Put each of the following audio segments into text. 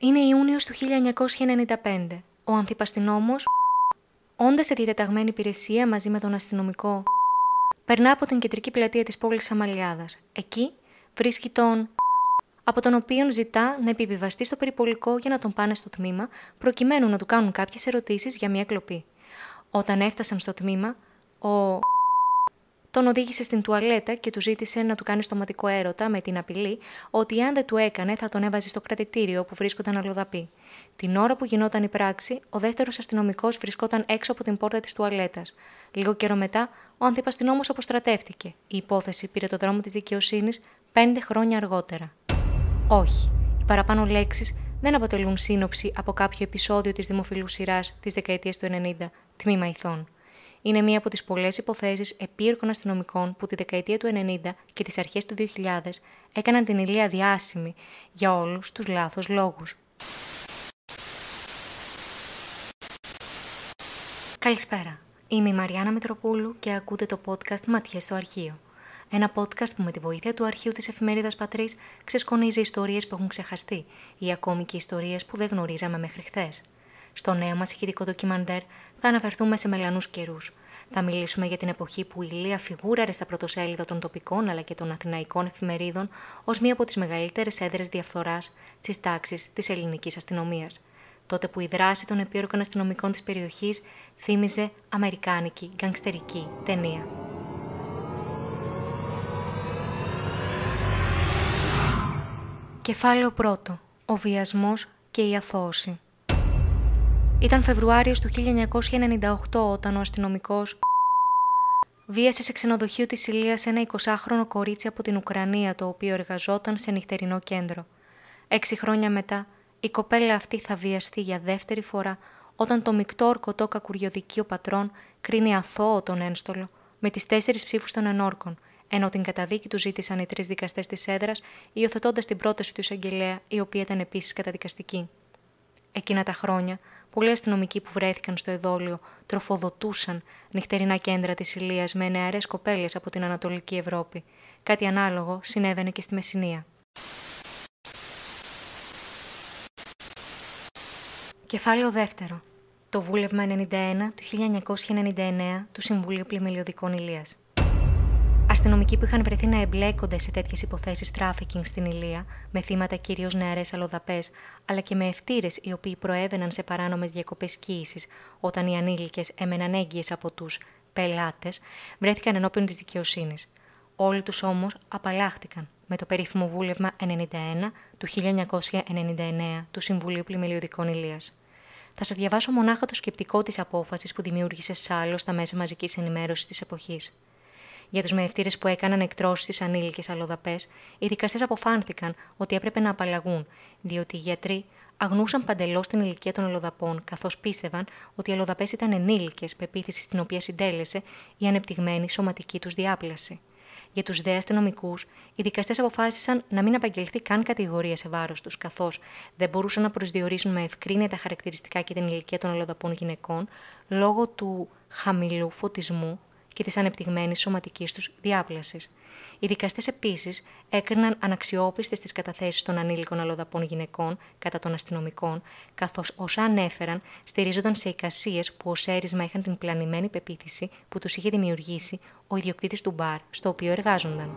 Είναι Ιούνιος του 1995. Ο ανθιπαστηνόμος, όντας σε διατεταγμένη υπηρεσία μαζί με τον αστυνομικό, περνά από την κεντρική πλατεία της πόλης Αμαλιάδας. Εκεί βρίσκει τον από τον οποίο ζητά να επιβιβαστεί στο περιπολικό για να τον πάνε στο τμήμα, προκειμένου να του κάνουν κάποιες ερωτήσεις για μια κλοπή. Όταν έφτασαν στο τμήμα, ο τον οδήγησε στην τουαλέτα και του ζήτησε να του κάνει στοματικό έρωτα με την απειλή ότι αν δεν του έκανε θα τον έβαζε στο κρατητήριο που βρίσκονταν αλλοδαπή. Την ώρα που γινόταν η πράξη, ο δεύτερος αστυνομικός βρισκόταν έξω από την πόρτα της τουαλέτας. Λίγο καιρό μετά, ο ανθιπαστηνόμο αποστρατεύτηκε. Η υπόθεση πήρε το δρόμο της δικαιοσύνης πέντε χρόνια αργότερα. Όχι. Οι παραπάνω λέξεις δεν αποτελούν σύνοψη από κάποιο επεισόδιο της δημοφιλούς σειράς της δεκαετίας του 90, τμήμα ηθών είναι μία από τις πολλές υποθέσεις επίρκων αστυνομικών που τη δεκαετία του 90 και τις αρχές του 2000 έκαναν την ηλία διάσημη για όλους τους λάθος λόγους. Καλησπέρα. Είμαι η Μαριάννα Μητροπούλου και ακούτε το podcast Ματιές στο Αρχείο. Ένα podcast που με τη βοήθεια του αρχείου της εφημερίδας Πατρίς ξεσκονίζει ιστορίες που έχουν ξεχαστεί ή ακόμη και ιστορίες που δεν γνωρίζαμε μέχρι χθες. Στο νέο μας ηχητικό ντοκιμαντέρ θα αναφερθούμε σε μελανούς καιρούς. Θα μιλήσουμε για την εποχή που η Λία φιγούραρε στα πρωτοσέλιδα των τοπικών αλλά και των αθηναϊκών εφημερίδων ως μία από τις μεγαλύτερες έδρες διαφθοράς της τάξης της ελληνικής αστυνομίας. Τότε που η δράση των επίορκων αστυνομικών της περιοχής θύμιζε αμερικάνικη γκανγκστερική ταινία. Κεφάλαιο πρώτο. Ο βιασμός και η αθώωση. Ήταν Φεβρουάριος του 1998 όταν ο αστυνομικός βίασε σε ξενοδοχείο της Ηλίας ένα 20χρονο κορίτσι από την Ουκρανία το οποίο εργαζόταν σε νυχτερινό κέντρο. Έξι χρόνια μετά, η κοπέλα αυτή θα βιαστεί για δεύτερη φορά όταν το μεικτό ορκωτό κακουριοδικείο πατρών κρίνει αθώο τον ένστολο με τις τέσσερις ψήφους των ενόρκων, ενώ την καταδίκη του ζήτησαν οι τρεις δικαστές της έδρας, υιοθετώντας την πρόταση του εισαγγελέα, η οποία ήταν επίσης καταδικαστική. Εκείνα τα χρόνια, Πολλοί αστυνομικοί που βρέθηκαν στο εδώλιο τροφοδοτούσαν νυχτερινά κέντρα της Ηλείας με νεαρές κοπέλες από την Ανατολική Ευρώπη. Κάτι ανάλογο συνέβαινε και στη Μεσσηνία. Κεφάλαιο δεύτερο. Το Βούλευμα 91 του 1999 του Συμβουλίου Πλημμελειοδικών Ηλείας. Αστυνομικοί που είχαν βρεθεί να εμπλέκονται σε τέτοιες υποθέσεις τράφικινγκ στην Ηλεία, με θύματα κυρίως νεαρές αλλοδαπές, αλλά και με ευτήρες οι οποίοι προέβαιναν σε παράνομες διακοπές κοίησης όταν οι ανήλικες έμεναν έγκυες από τους πελάτες, βρέθηκαν ενώπιον της δικαιοσύνης. Όλοι τους όμως απαλλάχτηκαν με το περίφημο βούλευμα 91 του 1999 του Συμβουλίου Πλημελιωδικών Ηλίας. Θα σας διαβάσω μονάχα το σκεπτικό της απόφασης που δημιούργησε σάλο στα μέσα μαζικής ενημέρωσης της εποχής για τους μεευτήρε που έκαναν εκτρώσεις στις ανήλικες αλλοδαπές, οι δικαστές αποφάνθηκαν ότι έπρεπε να απαλλαγούν, διότι οι γιατροί αγνούσαν παντελώς την ηλικία των αλλοδαπών, καθώς πίστευαν ότι οι αλλοδαπές ήταν ενήλικες, πεποίθηση στην οποία συντέλεσε η ανεπτυγμένη σωματική τους διάπλαση. Για τους δε αστυνομικούς, οι δικαστές αποφάσισαν να μην απαγγελθεί καν κατηγορία σε βάρος τους, καθώς δεν μπορούσαν να προσδιορίσουν με ευκρίνεια τα χαρακτηριστικά και την ηλικία των αλλοδαπών γυναικών λόγω του χαμηλού φωτισμού και τη ανεπτυγμένη σωματικής τους διάπλασης. Οι δικαστές επίσης έκριναν αναξιόπιστες τις καταθέσεις των ανήλικων αλλοδαπών γυναικών κατά των αστυνομικών, καθώς όσα ανέφεραν στηρίζονταν σε εικασίες που ως έρισμα είχαν την πλανημένη πεποίθηση που τους είχε δημιουργήσει ο ιδιοκτήτης του μπαρ στο οποίο εργάζονταν.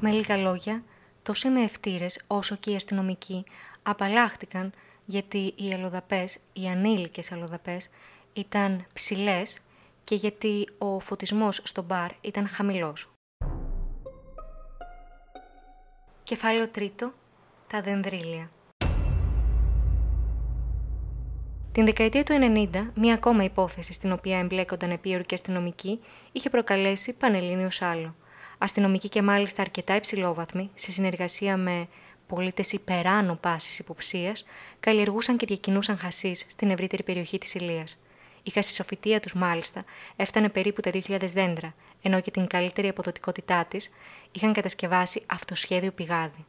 Με λίγα λόγια, τόσο οι μεευτήρες όσο και οι αστυνομικοί απαλλάχτηκαν γιατί οι αλλοδαπές, οι ανήλικες αλλοδαπές, ήταν ψηλές και γιατί ο φωτισμός στο μπαρ ήταν χαμηλός. Κεφάλαιο τρίτο. Τα δενδρίλια. Την δεκαετία του 90, μία ακόμα υπόθεση στην οποία εμπλέκονταν επίωροι και αστυνομικοί είχε προκαλέσει πανελλήνιος άλλο. Αστυνομικοί και μάλιστα αρκετά υψηλόβαθμοι, σε συνεργασία με πολίτες υπεράνω πάσης υποψίας, καλλιεργούσαν και διακινούσαν χασίς στην ευρύτερη περιοχή της Ηλίας. Η χασισοφυτεία τους, μάλιστα, έφτανε περίπου τα 2.000 δέντρα, ενώ και την καλύτερη αποδοτικότητά της είχαν κατασκευάσει αυτοσχέδιο πηγάδι.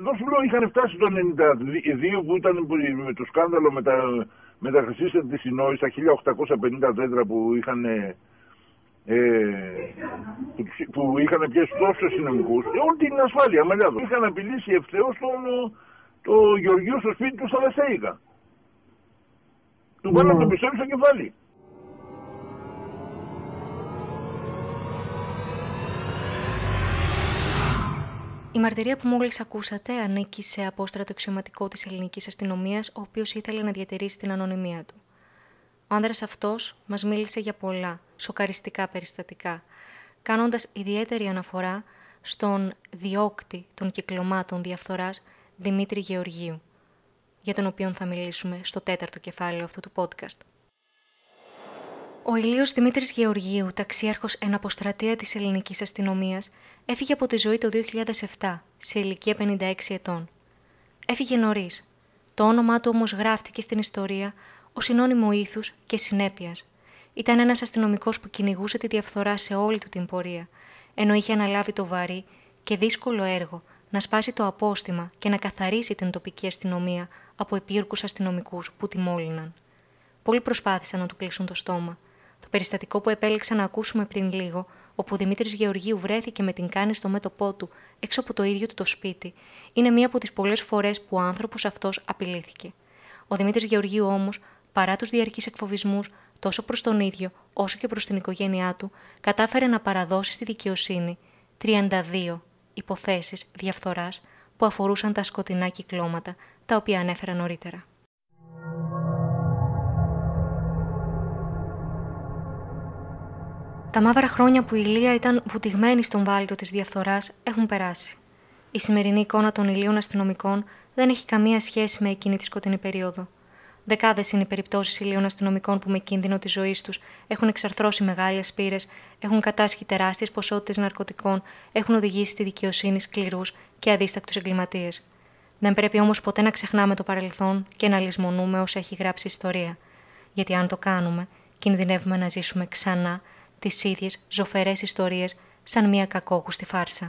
Εδώ σου λέω είχαν φτάσει το 1992 που ήταν με το σκάνδαλο με τα, με τα της Συνόη, τα 1850 δέντρα που είχαν ε, που, που είχαν πιέσει τόσους αστυνομικού, όλη την ασφάλεια μελιάδο. Είχαν απειλήσει ευθέως τον το Γεωργίου στο σπίτι τους στα Δεσσαίικα. Του βάλαν ναι. το πιστόλι στο κεφάλι. Η μαρτυρία που μόλις ακούσατε ανήκει σε απόστρατο αξιωματικό της ελληνικής αστυνομίας, ο οποίος ήθελε να διατηρήσει την ανωνυμία του. Ο άνδρας αυτός μας μίλησε για πολλά σοκαριστικά περιστατικά, κάνοντας ιδιαίτερη αναφορά στον διώκτη των κυκλωμάτων διαφθοράς Δημήτρη Γεωργίου, για τον οποίο θα μιλήσουμε στο τέταρτο κεφάλαιο αυτού του podcast. Ο Ηλίος Δημήτρης Γεωργίου, ταξίαρχος εν αποστρατεία της ελληνικής αστυνομίας, έφυγε από τη ζωή το 2007, σε ηλικία 56 ετών. Έφυγε νωρίς. Το όνομά του όμως γράφτηκε στην ιστορία ως συνώνυμο ήθους και συνέπειας. Ήταν ένας αστυνομικός που κυνηγούσε τη διαφθορά σε όλη του την πορεία, ενώ είχε αναλάβει το βαρύ και δύσκολο έργο να σπάσει το απόστημα και να καθαρίσει την τοπική αστυνομία από επίρκους αστυνομικούς που τη μόλυναν. Πολλοί προσπάθησαν να του κλείσουν το στόμα. Το περιστατικό που επέλεξα να ακούσουμε πριν λίγο, όπου ο Δημήτρης Γεωργίου βρέθηκε με την κάνη στο μέτωπό του έξω από το ίδιο του το σπίτι, είναι μία από τις πολλές φορές που ο άνθρωπος αυτός απειλήθηκε. Ο Δημήτρης Γεωργίου όμως, παρά τους διαρκείς εκφοβισμούς, τόσο προς τον ίδιο όσο και προς την οικογένειά του, κατάφερε να παραδώσει στη δικαιοσύνη 32 υποθέσεις διαφθοράς που αφορούσαν τα σκοτεινά κυκλώματα, τα οποία ανέφερα νωρίτερα. Τα μαύρα χρόνια που η Ηλία ήταν βουτυγμένη στον βάλτο της διαφθοράς έχουν περάσει. Η σημερινή εικόνα των ηλίων αστυνομικών δεν έχει καμία σχέση με εκείνη τη σκοτεινή περίοδο. Δεκάδες είναι οι περιπτώσεις ηλίων αστυνομικών που με κίνδυνο της ζωής τους έχουν εξαρθρώσει μεγάλες πύρε, έχουν κατάσχει τεράστιες ποσότητες ναρκωτικών, έχουν οδηγήσει στη δικαιοσύνη σκληρούς και αδίστακτους εγκληματίες. Δεν πρέπει όμως ποτέ να ξεχνάμε το παρελθόν και να λησμονούμε όσα έχει γράψει η ιστορία. Γιατί αν το κάνουμε, κινδυνεύουμε να ζήσουμε ξανά τις ίδιες ζωφερές ιστορίες σαν μια κακόγουστη φάρσα.